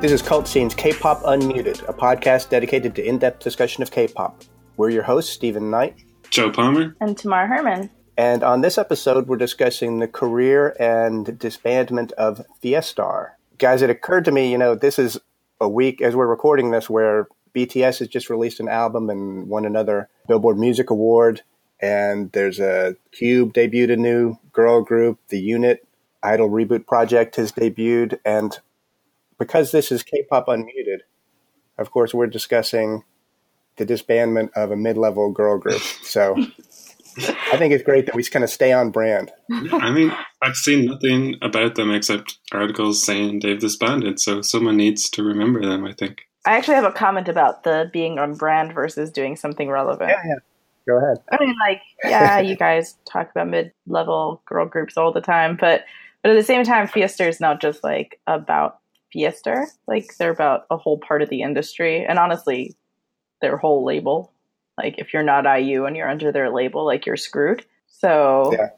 This is KultScene's K-Pop Unmuted, a podcast dedicated to in-depth discussion of K-pop. We're your hosts, Stephen Knight. Joe Palmer. And Tamar Herman. And on this episode, we're discussing the career and disbandment of Fiestar. Guys, it occurred to me, you know, this is a week as we're recording this where BTS has just released an album and won another Billboard Music Award. And there's a Cube debuted a new girl group. The Unit Idol Reboot Project has debuted. And because this is K-pop Unmuted, of course, we're discussing the disbandment of a mid-level girl group. So I think it's great that we kind of stay on brand. I mean, I've seen nothing about them except articles saying they've disbanded, so someone needs to remember them. I think. I actually have a comment about the being on brand versus doing something relevant. Yeah, yeah. Go ahead. I mean, like, yeah, you guys talk about mid-level girl groups all the time, but but at the same time, Fiesta is not just like about Fiesta. Like, they're about a whole part of the industry, and honestly, their whole label. Like if you're not IU and you're under their label, like you're screwed. So Yeah.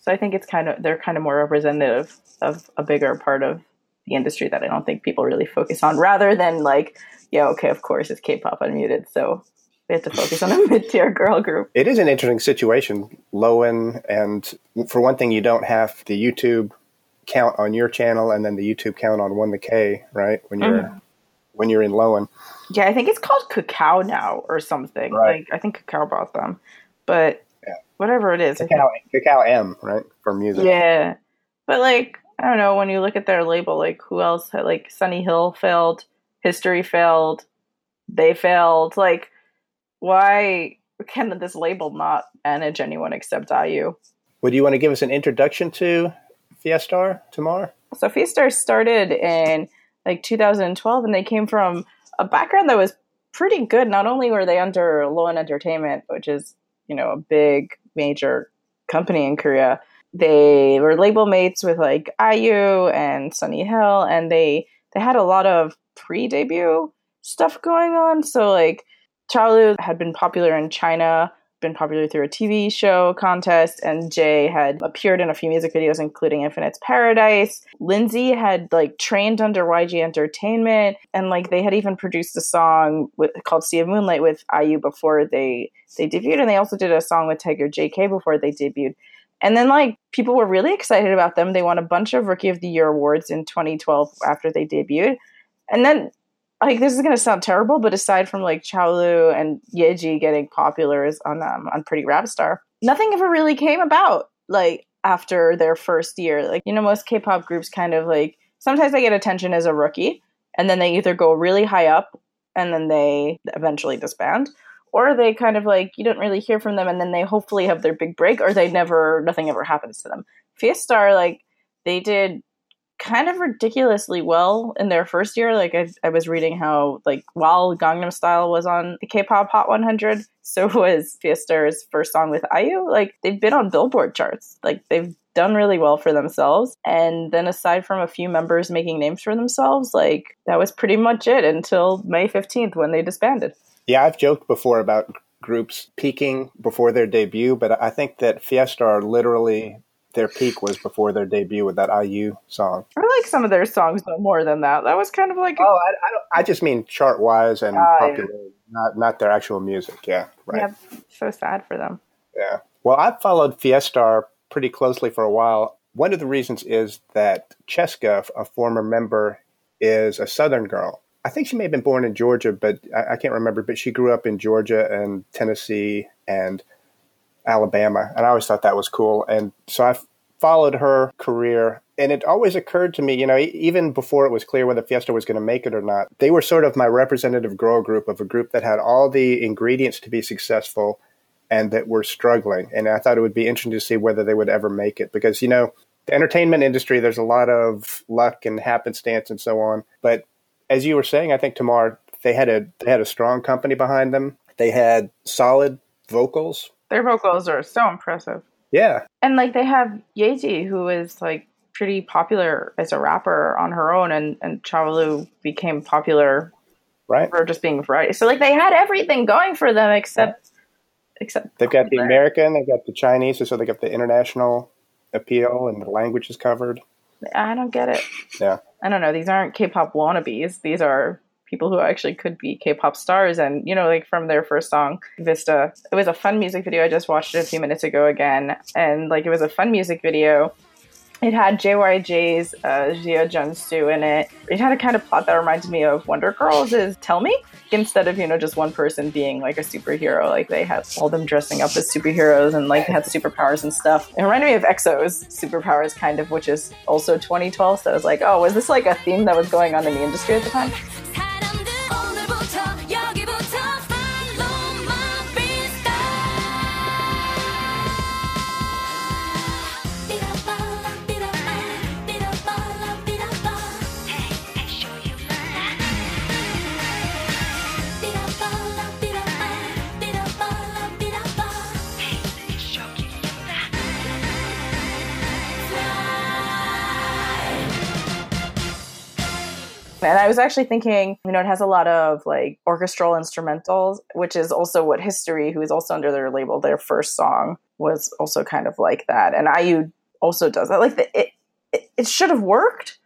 so I think it's kind of they're kind of more representative of a bigger part of the industry that I don't think people really focus on rather than like, yeah, okay, of course it's K-pop unmuted, so we have to focus on a mid-tier girl group. It is an interesting situation, LOEN, and for one thing, you don't have the YouTube count on your channel and then the YouTube count on 1theK, right? When you're mm-hmm. When you're in LOEN. Yeah, I think it's called Kakao now or something. Right. Like I think Kakao bought them. But Yeah. whatever it is. Kakao, Kakao M, right? For music. Yeah. But like, I don't know, when you look at their label, like who else had like Sunny Hill failed, History failed, they failed. Like, why can this label not manage anyone except IU? Would you want to give us an introduction to Fiestar Tamar? So Fiestar started in like 2012 and they came from a background that was pretty good. Not only were they under LOEN Entertainment, which is, you know, a big major company in Korea, they were label mates with like IU and Sunny Hill and they they had a lot of pre-debut stuff going on. So like Chaolu had been popular in China, been popular through a TV show contest, and Jei had appeared in a few music videos, including Infinite's Paradise. Linzy had like trained under YG Entertainment, and like they had even produced a song with, called "Sea of Moonlight" with IU before they they debuted, and they also did a song with Tiger JK before they debuted. And then like people were really excited about them. They won a bunch of Rookie of the Year awards in 2012 after they debuted, and then like this is gonna sound terrible, but aside from like Chaolu and Yezi getting popular on um, Unpretty Rap Star, nothing ever really came about like after their first year. Like you know, most K-pop groups kind of like sometimes they get attention as a rookie, and then they either go really high up and then they eventually disband, or they kind of like you don't really hear from them, and then they hopefully have their big break, or they never nothing ever happens to them. Fiestar like they did kind of ridiculously well in their first year. Like I, I was reading how like while Gangnam Style was on the K-pop Hot 100, so was Fiesta's first song with IU. Like they've been on Billboard charts. Like they've done really well for themselves. And then aside from a few members making names for themselves, like that was pretty much it until May 15th when they disbanded. Yeah, I've joked before about groups peaking before their debut, but I think that Fiesta are literally their peak was before their debut with that IU song. I like some of their songs more than that. That was kind of like Oh, I, I, don't, I just mean chart wise and Ah, popular, not not their actual music. Yeah, right. yeah, so sad for them. Yeah. Well, I've followed Fiestar pretty closely for a while. One of the reasons is that Cheska, a former member, is a Southern girl. I think she may have been born in Georgia, but I, I can't remember. But she grew up in Georgia and Tennessee and Alabama, and I always thought that was cool. And so I followed her career, and it always occurred to me, you know, even before it was clear whether Fiesta was going to make it or not, they were sort of my representative girl group of a group that had all the ingredients to be successful and that were struggling. And I thought it would be interesting to see whether they would ever make it because, you know, the entertainment industry, there's a lot of luck and happenstance and so on. But as you were saying, I think Tamar, they had a they had a strong company behind them. They had solid vocals. Their vocals are so impressive. Yeah, And like they have Yezi, who is like pretty popular as a rapper on her own, and and Chaolu became popular right? For just being a variety. So like they had everything going for them except except they've got the American, they've got the Chinese, so they got the international appeal and the language is covered. I don't get it. Yeah. I don't know. These aren't K-pop wannabes. These are people who actually could be K-pop stars. And you know, like from their first song, Vista, it was a fun music video. I just watched it a few minutes ago again, and like it was a fun music video it had JYJ's uh, Xia Junsu in it. It had a kind of plot that reminded me of Wonder Girls' is Tell Me, instead of, you know, just one person being like a superhero. Like they had all them dressing up as superheroes and like they had superpowers and stuff. It reminded me of EXO's superpowers, kind of, which is also 2012. So I was like, oh, was this like a theme that was going on in the industry at the time? And I was actually thinking, you know, it has a lot of like orchestral instrumentals, which is also what History, who is also under their label, their first song was also kind of like that. And IU also does that. Like the, it, it, it should have worked.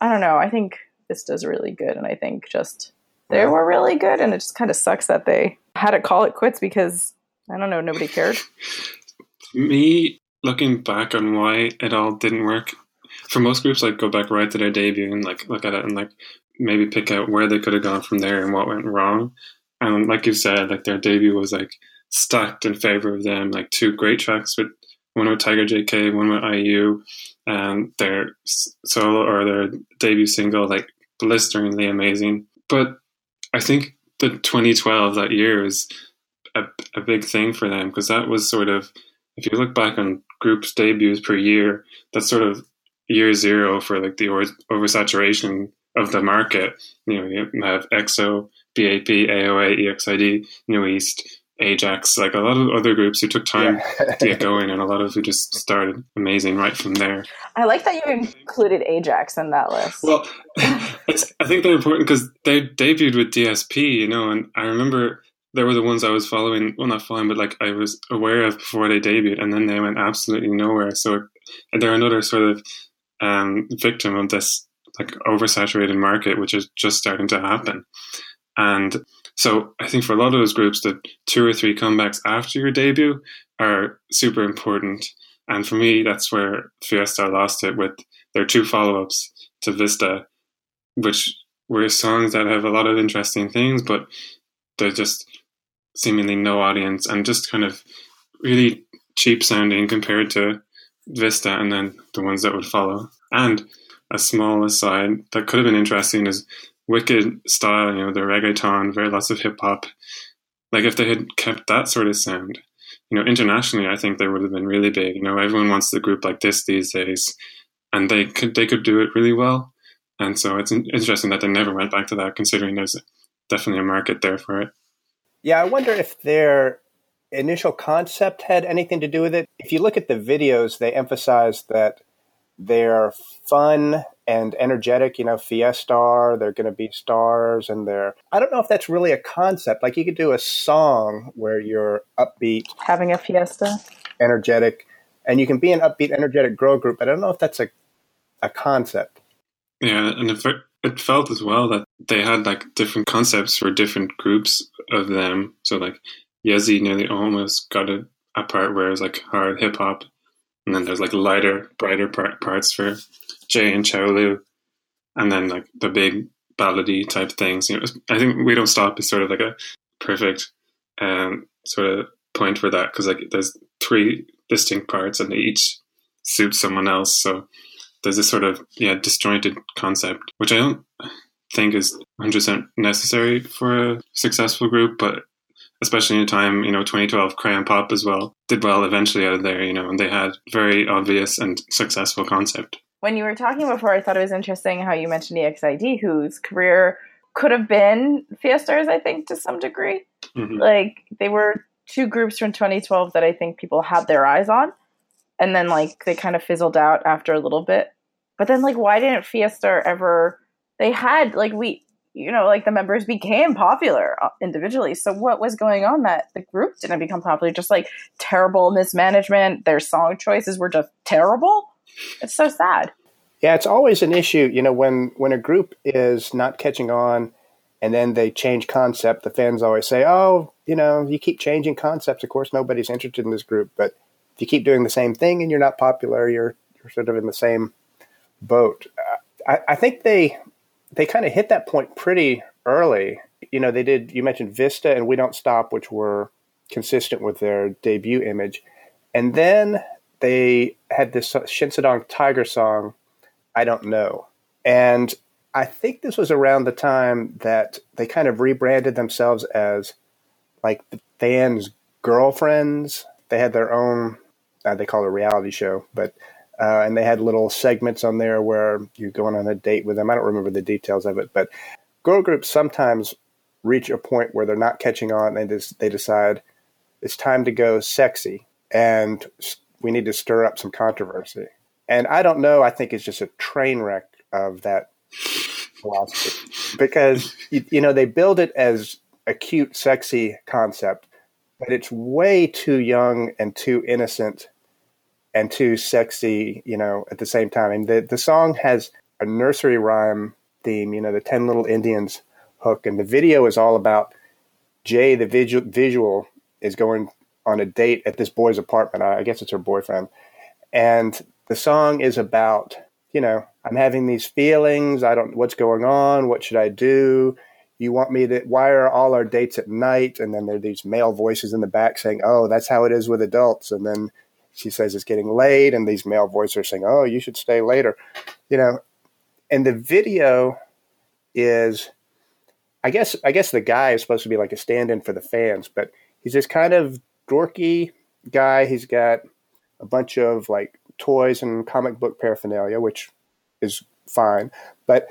I don't know. I think this does really good, and I think just they were really good, and it just kind of sucks that they had to call it quits because I don't know, nobody cared. Me looking back on why it all didn't work, for most groups, like go back right to their debut and like look at it and like maybe pick out where they could have gone from there and what went wrong. And like you said, like their debut was like stacked in favor of them. Like two great tracks with one with Tiger JK, one with IU, and their solo or their debut single like blisteringly amazing. But I think the 2012 that year was a, a big thing for them because that was sort of if you look back on groups debuts per year, that's sort of year zero for like the oversaturation of the market. You know, you have EXO, BAP, AOA, EXID, NU'EST, Ajax, like a lot of other groups who took time yeah. to get going, and a lot of who just started amazing right from there. I like that you included Ajax in that list. Well, I think they're important because they debuted with DSP, you know, and I remember they were the ones I was following. Well, not following, but like I was aware of before they debuted, and then they went absolutely nowhere. So they're another sort of um, victim of this like oversaturated market, which is just starting to happen. And so I think for a lot of those groups, the two or three comebacks after your debut are super important. And for me, that's where Fiesta lost it with their two follow ups to Vista, which were songs that have a lot of interesting things, but they're just seemingly no audience and just kind of really cheap sounding compared to Vista and then the ones that would follow. And a small aside that could have been interesting is Wicked style, you know, the reggaeton, very lots of hip hop. Like if they had kept that sort of sound, you know, internationally, I think they would have been really big. You know, everyone wants the group like this these days, and they could they could do it really well. And so it's interesting that they never went back to that, considering there's definitely a market there for it. Yeah, I wonder if their initial concept had anything to do with it. If you look at the videos, they emphasize that they're fun and energetic, you know, fiesta, they're going to be stars and they're, I don't know if that's really a concept. Like you could do a song where you're upbeat, having a fiesta, energetic, and you can be an upbeat, energetic girl group, but I don't know if that's a, a concept. Yeah. And it, it felt as well that they had like different concepts for different groups of them. So like Yezi nearly almost got a, a part where it was like hard hip hop and then there's like lighter, brighter part, parts for Jei and Chaolu, and then like the big ballady type things. You know, I think we don't stop is sort of like a perfect um, sort of point for that because like there's three distinct parts and they each suit someone else. So there's this sort of yeah disjointed concept, which I don't think is 100% necessary for a successful group, but especially in a time, you know, 2012, Crayon Pop as well did well eventually out of there, you know, and they had very obvious and successful concept. When you were talking before, I thought it was interesting how you mentioned EXID, whose career could have been Fiestars, I think, to some degree. Mm-hmm. Like, they were two groups from 2012 that I think people had their eyes on. And then, like, they kind of fizzled out after a little bit. But then, like, why didn't Fiesta ever. They had, like, we you know, like the members became popular uh, individually. So what was going on that the group didn't become popular? Just like terrible mismanagement. Their song choices were just terrible. It's so sad. Yeah, it's always an issue, you know, when when a group is not catching on and then they change concept, the fans always say, "Oh, you know, you keep changing concepts. Of course, nobody's interested in this group, but if you keep doing the same thing and you're not popular, you're you're sort of in the same boat." Uh, I, I think they they kind of hit that point pretty early. You know, they did. You mentioned Vista and We Don't Stop, which were consistent with their debut image, and then they had this Shinsadong Tiger song I don't know. And I think this was around the time that they kind of rebranded themselves as like the fans' girlfriends. They had their own, uh, they call it a reality show, but uh, and they had little segments on there where you're going on a date with them. I don't remember the details of it, but girl groups sometimes reach a point where they're not catching on and they decide it's time to go sexy and we need to stir up some controversy. And I don't know. I think it's just a train wreck of that philosophy because you, you know they build it as a cute, sexy concept, but it's way too young and too innocent and too sexy. You know, at the same time, and the the song has a nursery rhyme theme. You know, the Ten Little Indians hook, and the video is all about Jei. The visual visual is going on a date at this boy's apartment. I guess it's her boyfriend, and the song is about, you know, I'm having these feelings. I don't, what's going on? What should I do? You want me to, why are all our dates at night? And then there are these male voices in the back saying, oh, that's how it is with adults. And then she says it's getting late. And these male voices are saying, oh, you should stay later. You know, and the video is, I guess, I guess the guy is supposed to be like a stand in for the fans, but he's this kind of dorky guy. He's got a bunch of like toys and comic book paraphernalia, which is fine. But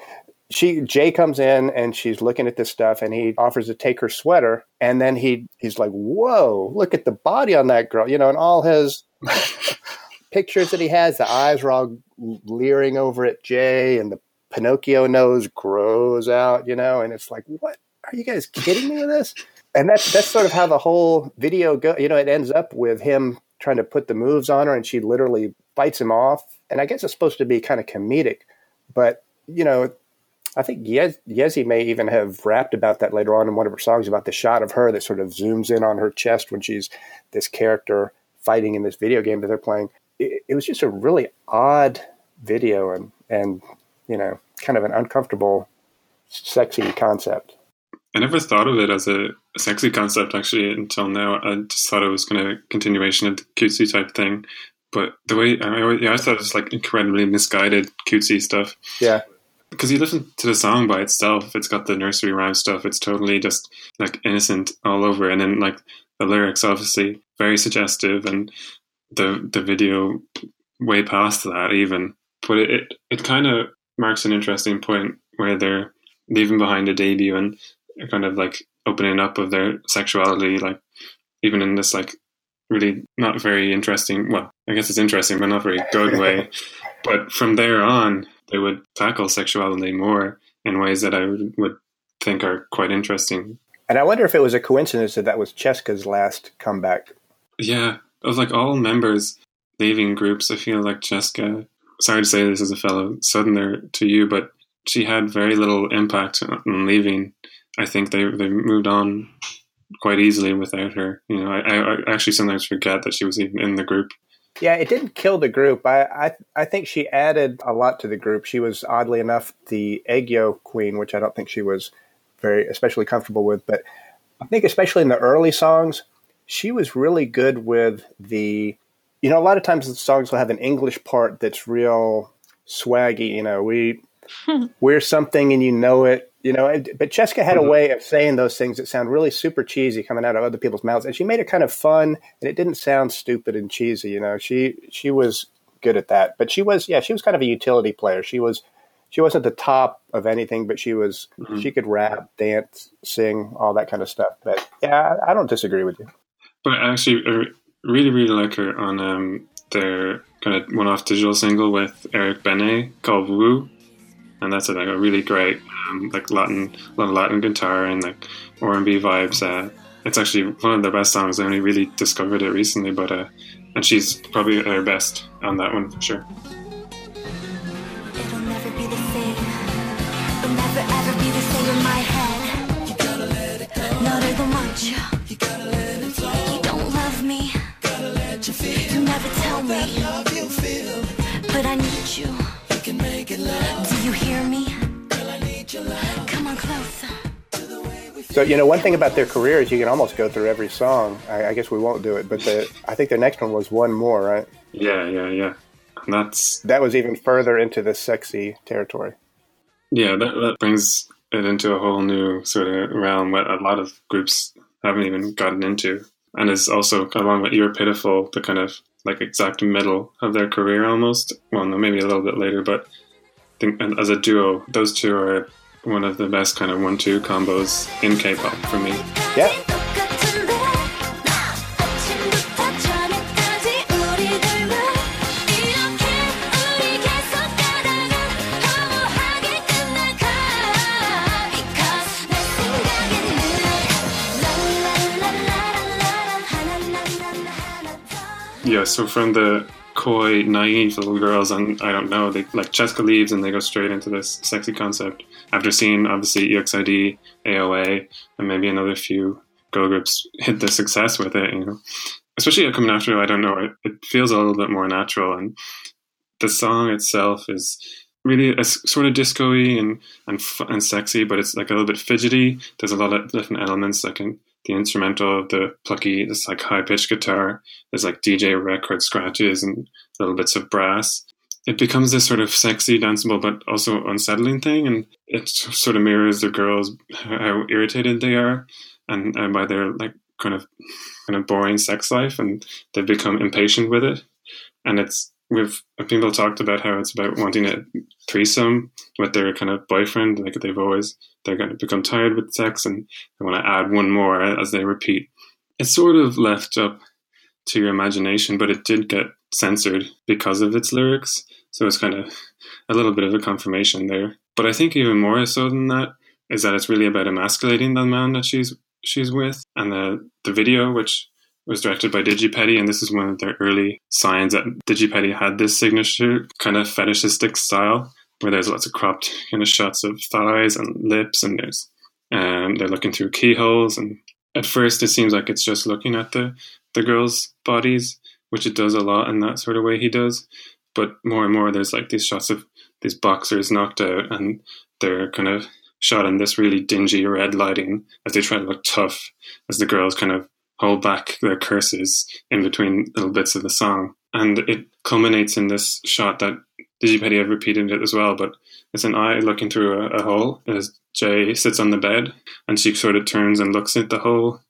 she Jei comes in and she's looking at this stuff and he offers to take her sweater and then he he's like, Whoa, look at the body on that girl, you know, and all his pictures that he has, the eyes are all leering over at Jei and the Pinocchio nose grows out, you know, and it's like, What are you guys kidding me with this? And that's that's sort of how the whole video go you know, it ends up with him trying to put the moves on her and she literally bites him off. And I guess it's supposed to be kind of comedic, but you know, I think Yez- Yezi may even have rapped about that later on in one of her songs about the shot of her that sort of zooms in on her chest when she's this character fighting in this video game that they're playing. It, it was just a really odd video and and you know, kind of an uncomfortable, sexy concept. I never thought of it as a, a, sexy concept actually until now. I just thought it was kind of a continuation of the cutesy type thing. But the way I, always, yeah, I thought it was like incredibly misguided cutesy stuff. Yeah. Because you listen to the song by itself, it's got the nursery rhyme stuff. It's totally just like innocent all over, and then like the lyrics, obviously very suggestive, and the the video way past that even. But it it, it kind of marks an interesting point where they're leaving behind a debut and kind of like opening up of their sexuality, like even in this like really not very interesting. Well, I guess it's interesting, but not very good way. But from there on, they would tackle sexuality more in ways that I would, would think are quite interesting. And I wonder if it was a coincidence that that was Cheska's last comeback. Yeah, of like all members leaving groups, I feel like Cheska. Sorry to say this as a fellow Southerner to you, but she had very little impact on leaving. I think they they moved on quite easily without her. You know, I, I actually sometimes forget that she was even in the group. Yeah, it didn't kill the group. I, I I think she added a lot to the group. She was oddly enough the Aegyo queen, which I don't think she was very especially comfortable with. But I think especially in the early songs, she was really good with the. You know, a lot of times the songs will have an English part that's real swaggy. You know, we we're something and you know it you know, but Cheska had a mm-hmm. way of saying those things that sound really super cheesy coming out of other people's mouths, and she made it kind of fun, and it didn't sound stupid and cheesy. You know, she she was good at that, but she was yeah, she was kind of a utility player. She was she wasn't the top of anything, but she was mm-hmm. she could rap, dance, sing, all that kind of stuff. But yeah, I, I don't disagree with you. But I actually, I really really like her on um, their kind of one-off digital single with Eric Benet called "Woo." And that's a, like a really great um, like Latin, a lot of Latin guitar and like R and B vibes. Uh, it's actually one of the best songs. I only really discovered it recently, but uh, and she's probably her best on that one for sure. So you know, one thing about their career is you can almost go through every song. I, I guess we won't do it, but the, I think their next one was one more, right? Yeah, yeah, yeah. And that's That was even further into the sexy territory. yeah, that that brings it into a whole new sort of realm that a lot of groups haven't even gotten into, and is also along with "You're Pitiful," the kind of like exact middle of their career almost. Well, no, maybe a little bit later, but I think and as a duo, those two are one of the best kind of one-two combos in K-pop for me. Yeah. Yeah, so from the coy, naive little girls, and I don't know, they like Cheska leaves and they go straight into this sexy concept after seeing obviously EXID, AOA, and maybe another few girl groups hit the success with it. You know, especially coming after, I don't know, it, it feels a little bit more natural, and the song itself is really a sort of disco-y and and and sexy, but it's like a little bit fidgety. There's a lot of different elements, like the instrumental of the plucky, this like high pitched guitar. There's like DJ record scratches and little bits of brass. It becomes this sort of sexy, danceable, but also unsettling thing, and it sort of mirrors the girls how irritated they are, and, by their like kind of kind of boring sex life, and they've become impatient with it. And it's we've people talked about how it's about wanting a threesome with their kind of boyfriend. Like they've always they're going to become tired with sex, and they want to add one more as they repeat. It's sort of left up to your imagination, but it did get censored because of its lyrics. So it's kind of a little bit of a confirmation there. But I think even more so than that is that it's really about emasculating the man that she's she's with, and the the video, which was directed by Digipedi, and this is one of their early signs that Digipedi had this signature kind of fetishistic style, where there's lots of cropped kind of shots of thighs and lips, and there's um, they're looking through keyholes, and at first it seems like it's just looking at the the girls' bodies, which it does a lot in that sort of way he does, but more and more there's like these shots of these boxers knocked out, and they're kind of shot in this really dingy red lighting as they try to look tough as the girls kind of hold back their curses in between little bits of the song. And it culminates in this shot that Digipedi have repeated it as well, but it's an eye looking through a, a hole as Jei sits on the bed and she sort of turns and looks at the hole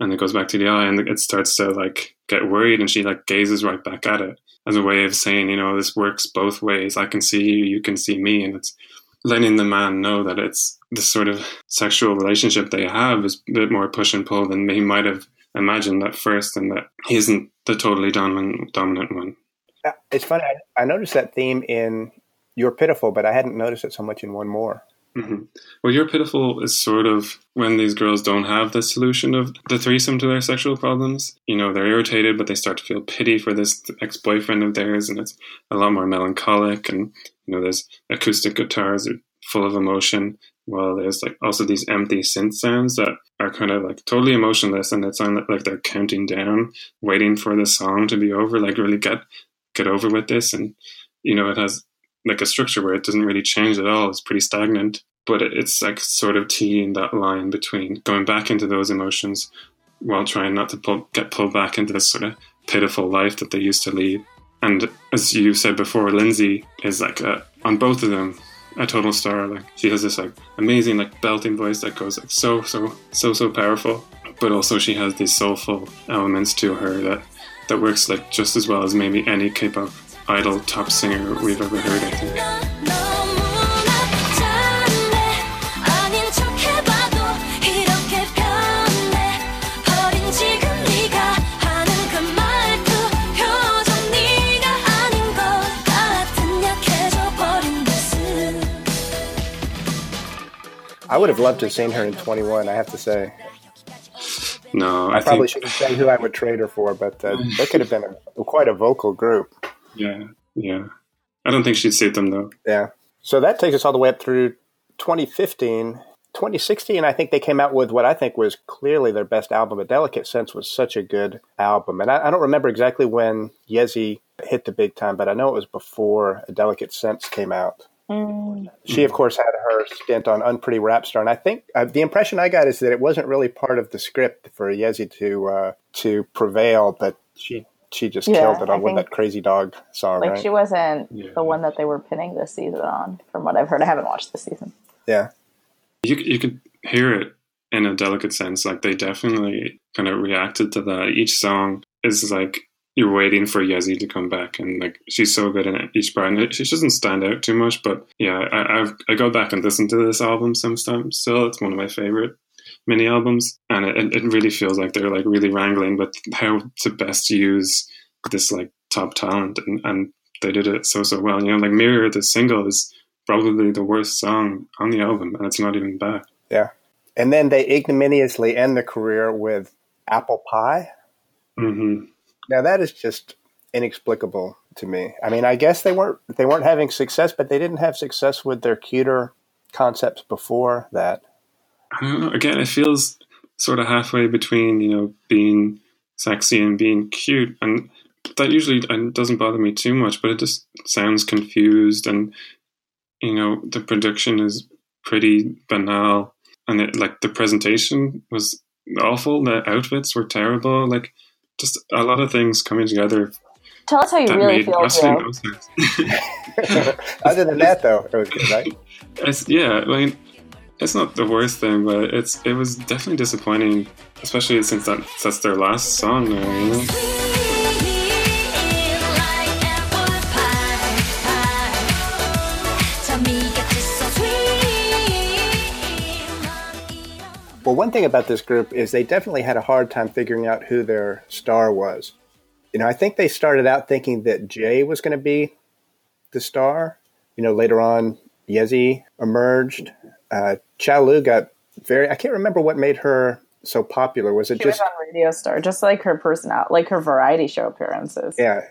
and it goes back to the eye and it starts to like get worried and she like gazes right back at it as a way of saying, you know, this works both ways. I can see you, you can see me. And it's letting the man know that it's this sort of sexual relationship they have is a bit more push and pull than he might have imagined at first and that he isn't the totally dominant dominant one. Uh, It's funny. I, I noticed that theme in "You're Pitiful," but I hadn't noticed it so much in one more. Hmm Well, You're Pitiful is sort of when these girls don't have the solution of the threesome to their sexual problems. You know, they're irritated, but they start to feel pity for this ex boyfriend of theirs, and it's a lot more melancholic. And, you know, there's acoustic guitars are full of emotion, while there's like also these empty synth sounds that are kind of like totally emotionless, and it's on like they're counting down, waiting for the song to be over, like really get get over with this. And, you know, it has like a structure where it doesn't really change at all. It's pretty stagnant, but it's like sort of teeing that line between going back into those emotions while trying not to pull, get pulled back into this sort of pitiful life that they used to lead. And as you said before, Linzy is like a, on both of them a total star. Like she has this like amazing like belting voice that goes like so so so so powerful, but also she has these soulful elements to her that that works like just as well as maybe any K-pop idol top singer we've ever heard. I think. I would have loved to have seen her in 2NE1. I have to say, No, I, I, probably think should have said who I would trade her for, but uh, they could have been a, quite a vocal group. yeah, yeah. I don't think she'd suit them though. Yeah. So that takes us all the way up through 2015. 2016, I think they came out with what I think was clearly their best album. A Delicate Sense was such a good album. And I, I don't remember exactly when Yezi hit the big time, but I know it was before A Delicate Sense came out. Mm. She, of course, had her stint on Unpretty Rap Star, and I think uh, the impression I got is that it wasn't really part of the script for Yezi to uh, to prevail, but she she just Yeah, killed it I on with that Crazy Dog song, Like right? she wasn't Yeah. the one that they were pinning this season on, from what I've heard. I haven't watched the season. yeah, You you could hear it in a delicate sense. Like they definitely kind of reacted to that. Each song is like you're waiting for Yezi to come back, and like she's so good in each part. And she doesn't stand out too much, but yeah, I I've, I go back and listen to this album sometimes. Still, it's one of my favorite mini albums, and it, it really feels like they're like really wrangling with how to best use this like top talent, and and they did it so so well. You know, like Mirror, the single is probably the worst song on the album, and it's not even bad. yeah. And then they ignominiously end the career with Apple Pie. hmm Now that is just inexplicable to me. I mean, I guess they weren't they weren't having success, but they didn't have success with their cuter concepts before that. Again, it feels sort of halfway between you know being sexy and being cute, and that usually doesn't bother me too much. But it just sounds confused, and you know the production is pretty banal, and it, like the presentation was awful. The outfits were terrible. Like just a lot of things coming together Tell us how you really feel, absolutely Joe. no sense. Other than that, though, it was good, right? It's, yeah, I mean, it's not the worst thing, but it's it was definitely disappointing, especially since that, that's their last song now. You know? One thing about this group is they definitely had a hard time figuring out who their star was. You know, I think they started out thinking that Jei was going to be the star. You know, later on, Yezi emerged. Uh, Chow Lu got very. I can't remember what made her so popular. Was it She just was on Radio Star, just like her personality, like her variety show appearances. yeah?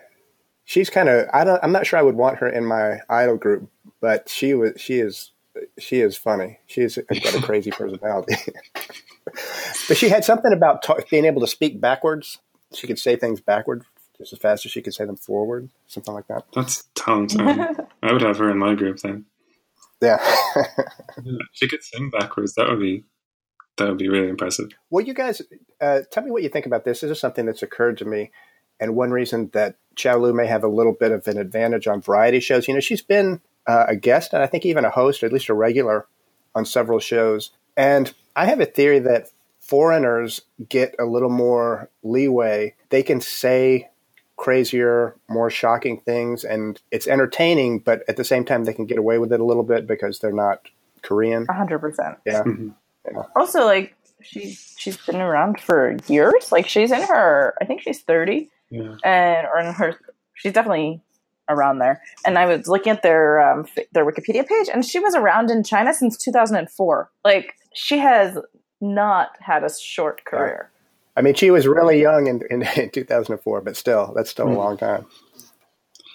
She's kind of. I don't. I'm not sure I would want her in my idol group, but she was. She is. She is funny. She's got a crazy personality. but she had something about ta- being able to speak backwards. She could say things backward just as fast as she could say them forward, something like that. That's talent. Um, I would have her in my group then. Yeah. Yeah, she could sing backwards. That would be that would be really impressive. well, you guys, uh, tell me what you think about this. This is something that's occurred to me, and one reason that Chow Lu may have a little bit of an advantage on variety shows. You know, she's been uh, a guest and I think even a host, or at least a regular, on several shows. And I have a theory that foreigners get a little more leeway. They can say crazier, more shocking things, and it's entertaining, but at the same time, they can get away with it a little bit because they're not Korean. hundred percent. Yeah. Mhm. Also, like she she's been around for years. Like she's in her, I think she's thirty, Yeah. and or in her, she's definitely around there. And I was looking at their um, their Wikipedia page, and she was around in China since two thousand and four. Like she has not had a short career. I mean, she was really young in, in, in 2004, but still, that's still a Mm. long time.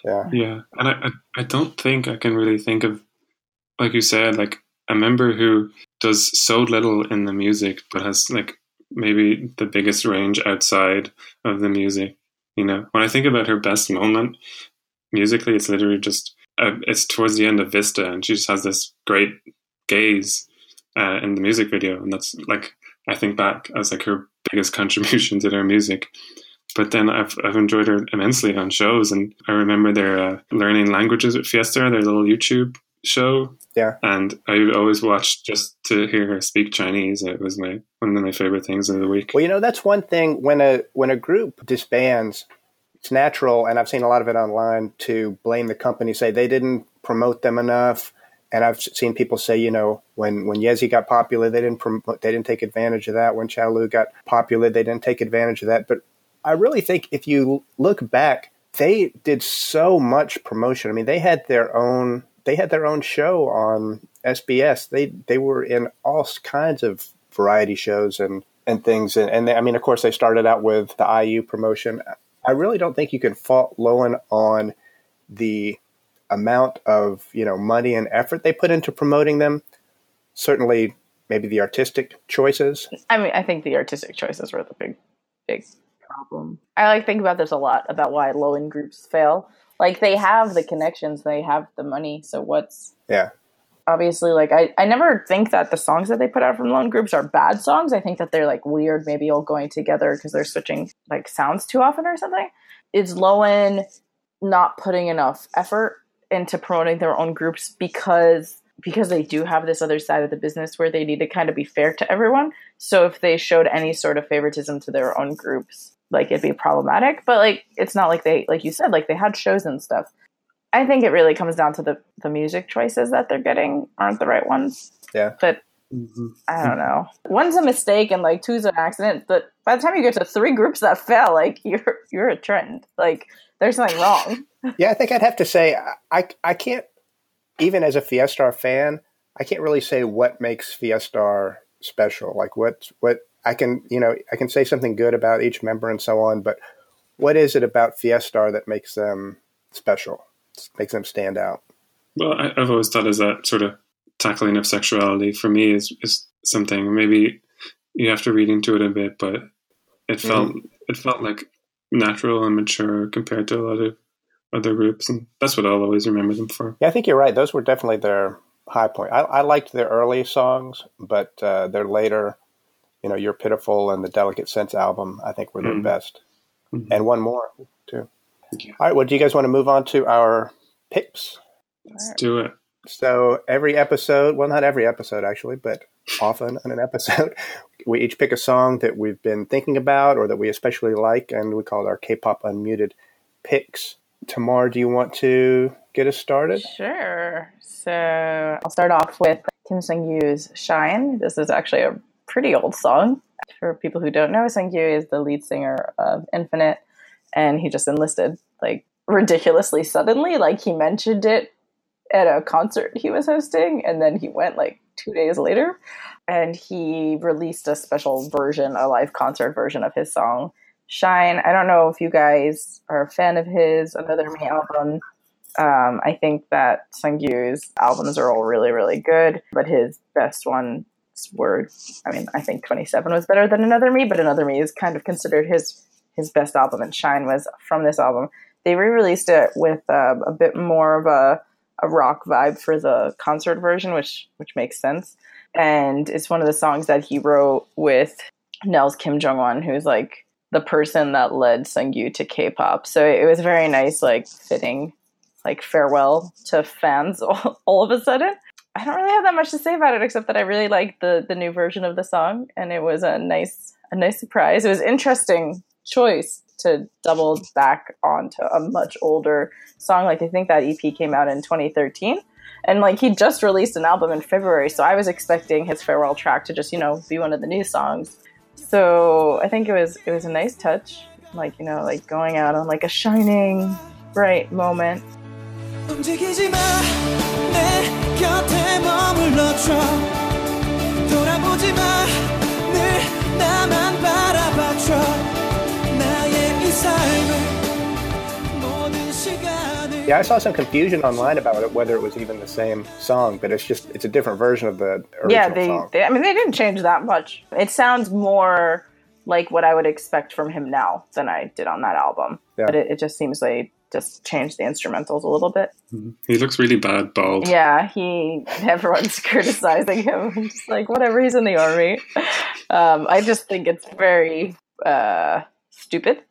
Yeah. Yeah, and I, I I don't think I can really think of like you said like a member who does so little in the music but has like maybe the biggest range outside of the music. You know, when I think about her best moment musically, it's literally just uh, it's towards the end of Vista, and she just has this great gaze uh, in the music video, and that's like I think back as like her biggest contribution to their music. But then I've I've enjoyed her immensely on shows, and I remember their uh, learning languages at Fiesta, their little YouTube show. Yeah. and I always watched just to hear her speak Chinese. It was my one of my favorite things of the week. Well, you know, that's one thing when a when a group disbands, it's natural, and I've seen a lot of it online to blame the company, say they didn't promote them enough. And I've seen people say, you know, when when Yezi got popular, they didn't promote, they didn't take advantage of that. When Chow Lu got popular, they didn't take advantage of that. But I really think if you look back, they did so much promotion. I mean, they had their own they had their own show on SBS. They they were in all kinds of variety shows and and things. And, and they, I mean, of course, they started out with the IU promotion. I really don't think you can fault LOEN on the amount of you know money and effort they put into promoting them. Certainly, maybe the artistic choices. I mean, I think the artistic choices were the big, big problem. I like think about this a lot about why LOEN groups fail. Like they have the connections, they have the money. So what's Yeah, obviously like I, I never think that the songs that they put out from LOEN groups are bad songs. I think that they're like weird, maybe all going together because they're switching like sounds too often or something. Is LOEN not putting enough effort into promoting their own groups because because they do have this other side of the business where they need to kind of be fair to everyone. So if they showed any sort of favoritism to their own groups, like it'd be problematic. But like it's not like they like you said, like they had shows and stuff. I think it really comes down to the the music choices that they're getting aren't the right ones. Yeah. But Mm-hmm. I don't know. One's a mistake and like two's an accident. But by the time you get to three groups that fail, like you're you're a trend. Like there's something wrong. yeah. I think I'd have to say I I can't even as a Fiestar fan, I can't really say what makes Fiestar special. Like what what I can you know I can say something good about each member and so on, but what is it about Fiestar that makes them special? Makes them stand out? Well, I, I've always thought as that sort of tackling of sexuality for me is, is something maybe you have to read into it a bit, but it felt it felt like natural and mature compared to a lot of other groups, and that's what I'll always remember them for. Yeah, I think you're right. Those were definitely their high point. I, I liked their early songs, but uh, their later, you know, "You're Pitiful" and the "Delicate Sense" album, I think were their Mhm. best, Mhm. and one more too. Yeah. All right, well, do you guys want to move on to our picks? Let's do it. So every episode, well, not every episode actually, but often in an episode, we each pick a song that we've been thinking about or that we especially like, and we call it our K-pop unmuted picks. Tamar, do you want to get us started? Sure. So I'll start off with Kim Sung Kyu's Shine. This is actually a pretty old song. For people who don't know, Sung Yu is the lead singer of Infinite, and he just enlisted like ridiculously suddenly. Like he mentioned it at a concert he was hosting, and then he went like two days later. And he released a special version, a live concert version of his song Shine. I don't know if you guys are a fan of his Another Me album. Um, I think that Sungkyu's albums are all really, really good, but his best ones were, I mean, I think 27 was better than Another Me, but Another Me is kind of considered his his best album, and Shine was from this album. They re-released it with uh, a bit more of a, a rock vibe for the concert version, which which makes sense. And it's one of the songs that he wrote with Nell's Kim Jong Wan, who's like the person that led Sungkyu to K-pop. So it was very nice, like fitting, like farewell to fans all, all of a sudden. I don't really have that much to say about it except that I really liked the the new version of the song, and it was a nice a nice surprise. It was interesting choice to double back onto a much older song. Like I think that EP came out in 2013. And like he just released an album in February, so I was expecting his farewell track to just, you know, be one of the new songs. So I think it was it was a nice touch, like you know, like going out on like a shining, bright moment. Yeah, I saw some confusion online about it, whether it was even the same song, but it's just it's a different version of the original yeah, they, song. they. I mean, they didn't change that much. It sounds more like what I would expect from him now than I did on that album. Yeah. But it, it just seems they just changed the instrumentals a little bit. He looks really bad bald. Yeah, he everyone's criticizing him. I'm just like whatever. He's in the army. Um, I just think it's very uh, stupid.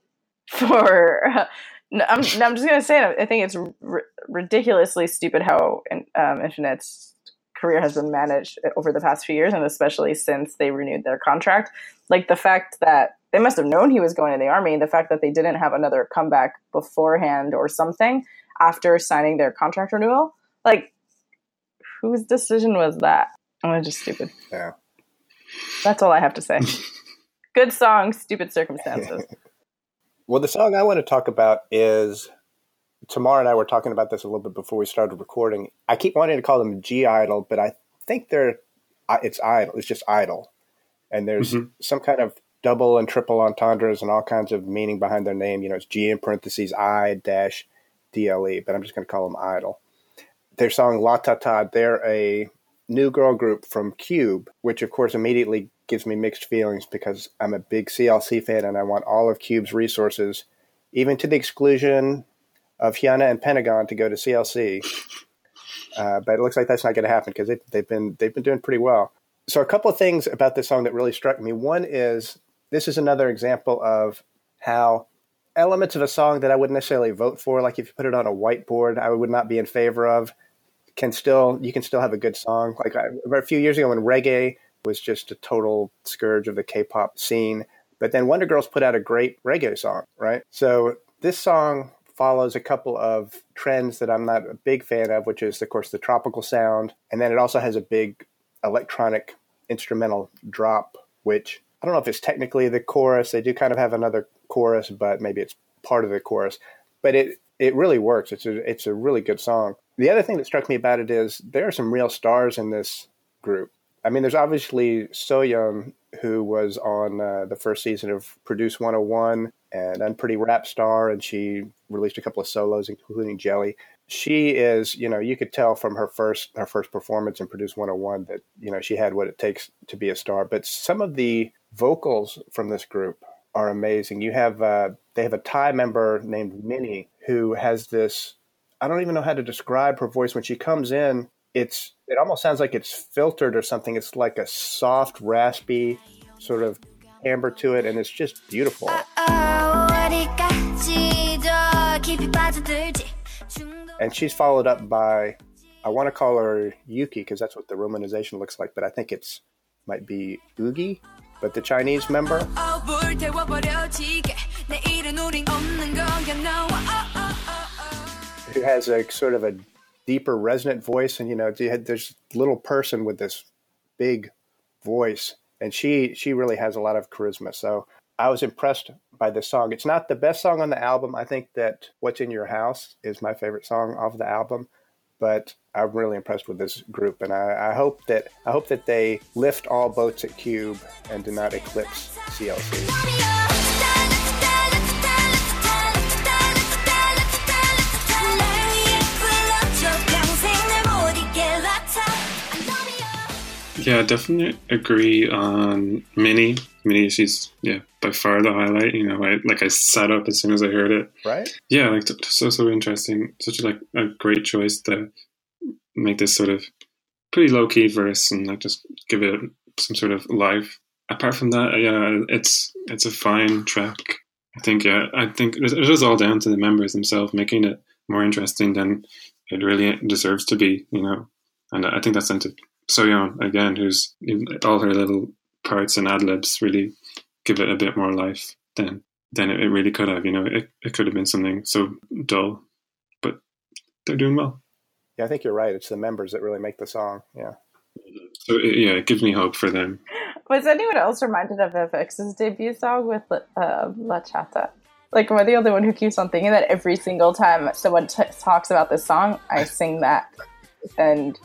For I'm, I'm just gonna say it. I think it's r- ridiculously stupid how um, Infinite's career has been managed over the past few years, and especially since they renewed their contract. Like the fact that they must have known he was going to the army. The fact that they didn't have another comeback beforehand or something after signing their contract renewal. Like, whose decision was that? I'm just stupid. Yeah. That's all I have to say. Good song, stupid circumstances. Well, the song I want to talk about is Tamar and I were talking about this a little bit before we started recording. I keep wanting to call them G Idol, but I think they're it's idle. It's just idle, and there's Mhm. some kind of double and triple entendres and all kinds of meaning behind their name. You know, it's G in parentheses I dash DLE, but I'm just going to call them idle. Their song La Ta Ta, they're a new girl group from Cube, which of course immediately gives me mixed feelings because I'm a big CLC fan and I want all of Cube's resources, even to the exclusion of Hyuna and Pentagon, to go to CLC. Uh, but it looks like that's not going to happen because they've been they've been doing pretty well. So a couple of things about this song that really struck me. One is this is another example of how elements of a song that I wouldn't necessarily vote for, like if you put it on a whiteboard, I would not be in favor of, can still you can still have a good song. Like a few years ago when reggae was just a total scourge of the K-pop scene, but then Wonder Girls put out a great reggae song, right? So this song follows a couple of trends that I'm not a big fan of, which is of course the tropical sound, and then it also has a big electronic instrumental drop, which I don't know if it's technically the chorus. They do kind of have another chorus, but maybe it's part of the chorus. But it it really works. It's a it's a really good song. The other thing that struck me about it is there are some real stars in this group. I mean, there's obviously Soyeon, who was on uh, the first season of Produce 101 and Unpretty Rap Star, and she released a couple of solos, including Jelly. She is, you know, you could tell from her first her first performance in Produce 101 that you know she had what it takes to be a star. But some of the vocals from this group are amazing. You have uh, they have a Thai member named Minnie who has this. I don't even know how to describe her voice when she comes in. It's it almost sounds like it's filtered or something. It's like a soft, raspy sort of timbre to it, and it's just beautiful. And she's followed up by, I want to call her Yuki because that's what the romanization looks like, but I think it's might be Ugi, but the Chinese member. Who has a sort of a deeper resonant voice and you know you had this little person with this big voice and she she really has a lot of charisma. So i was impressed by this song. It's not the best song on the album. I think that what's in your house is my favorite song off the album but i'm really impressed with this group and i, I hope that i hope that they lift all boats at cube and do not eclipse clc Yeah, I definitely agree on Minnie. Minnie, she's yeah by far the highlight. You know, I like I sat up as soon as I heard it. right Yeah, like so so interesting. Such a, like a great choice to make this sort of pretty low key verse and like just give it some sort of life. Apart from that, yeah, it's it's a fine track. I think yeah, I think it was all down to the members themselves making it more interesting than it really deserves to be. You know, and I think that's down to Soyeon again, who's all her little parts and ad libs really give it a bit more life than than it, it really could have. You know, it, it could have been something so dull, but they're doing well. yeah i think you're right it's the members that really make the song yeah So it, yeah, it gives me hope for them. Was anyone else reminded of f(x)'s debut song with uh, La Cha Ta? Like, am I the only one who keeps on thinking that every single time someone t- talks about this song, I sing that? And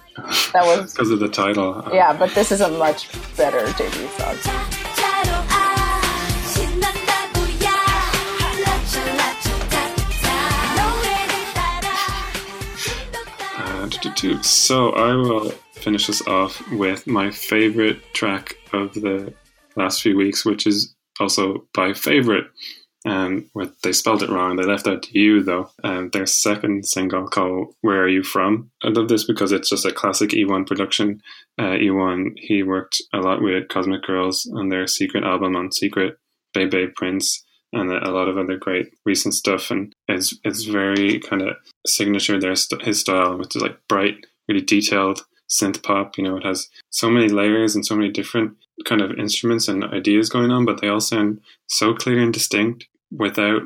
that was, because of the title. Yeah, but this is a much better debut song. Uh. So I will finish this off with my favorite track of the last few weeks, which is also by favorite. Um, they spelled it wrong. They left out you though. Um, their second single called "Where Are You From." I love this because it's just a classic E1 production. Uh, E1 he worked a lot with Cosmic Girls on their Secret album on Secret, Bebe Prince, and a lot of other great recent stuff. And it's it's very kind of signature their st- his style, which is like bright, really detailed synth pop. You know, it has so many layers and so many different kind of instruments and ideas going on, but they all sound so clear and distinct without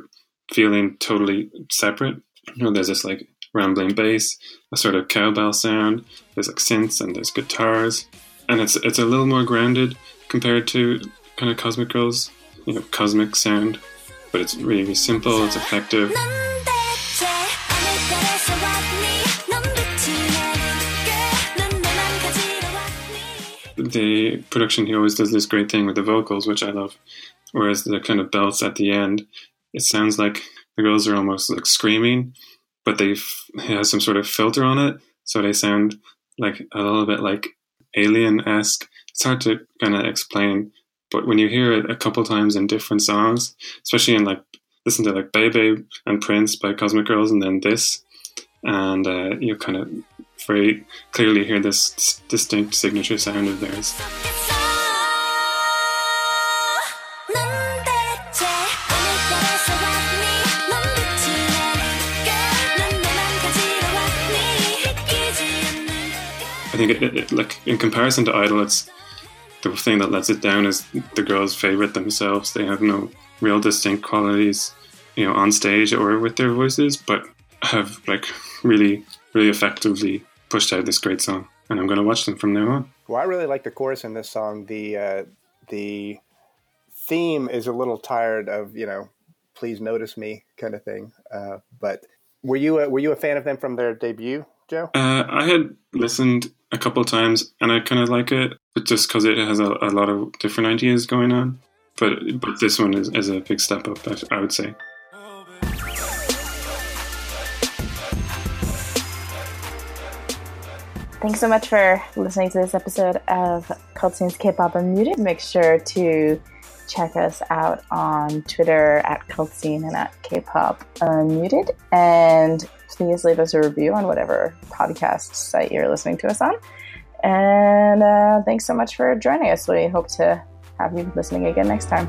feeling totally separate. You know, there's this like rambling bass, a sort of cowbell sound. There's like synths and there's guitars, and it's it's a little more grounded compared to kind of Cosmic Girls, you know, cosmic sound. But it's really simple. It's effective. the production he always does this great thing with the vocals, which I love. Whereas the kind of belts at the end, it sounds like the girls are almost like screaming, but they has some sort of filter on it, so they sound like a little bit like alien esque. It's hard to kind of explain, but when you hear it a couple times in different songs, especially in like listen to like Baby and Prince by Cosmic Girls, and then this, and uh, you kind of very clearly hear this distinct signature sound of theirs. Think it, it, like in comparison to Idol, it's the thing that lets it down is the girls' favorite themselves. They have no real distinct qualities, you know, on stage or with their voices, but have like really, really effectively pushed out this great song. And I'm going to watch them from now on. Well, I really like the chorus in this song. The uh, the theme is a little tired of you know, please notice me kind of thing. Uh, but were you a, were you a fan of them from their debut, Joe? Uh, I had listened a couple times and I kind of like it, but just because it has a, a lot of different ideas going on. But but this one is, is a big step up, I, I would say. Thanks so much for listening to this episode of KultScene's K-pop Unmuted. Make sure to check us out on Twitter at KultScene and at K-pop Unmuted, and please leave us a review on whatever podcast site you're listening to us on. And uh, thanks so much for joining us. We hope to have you listening again next time.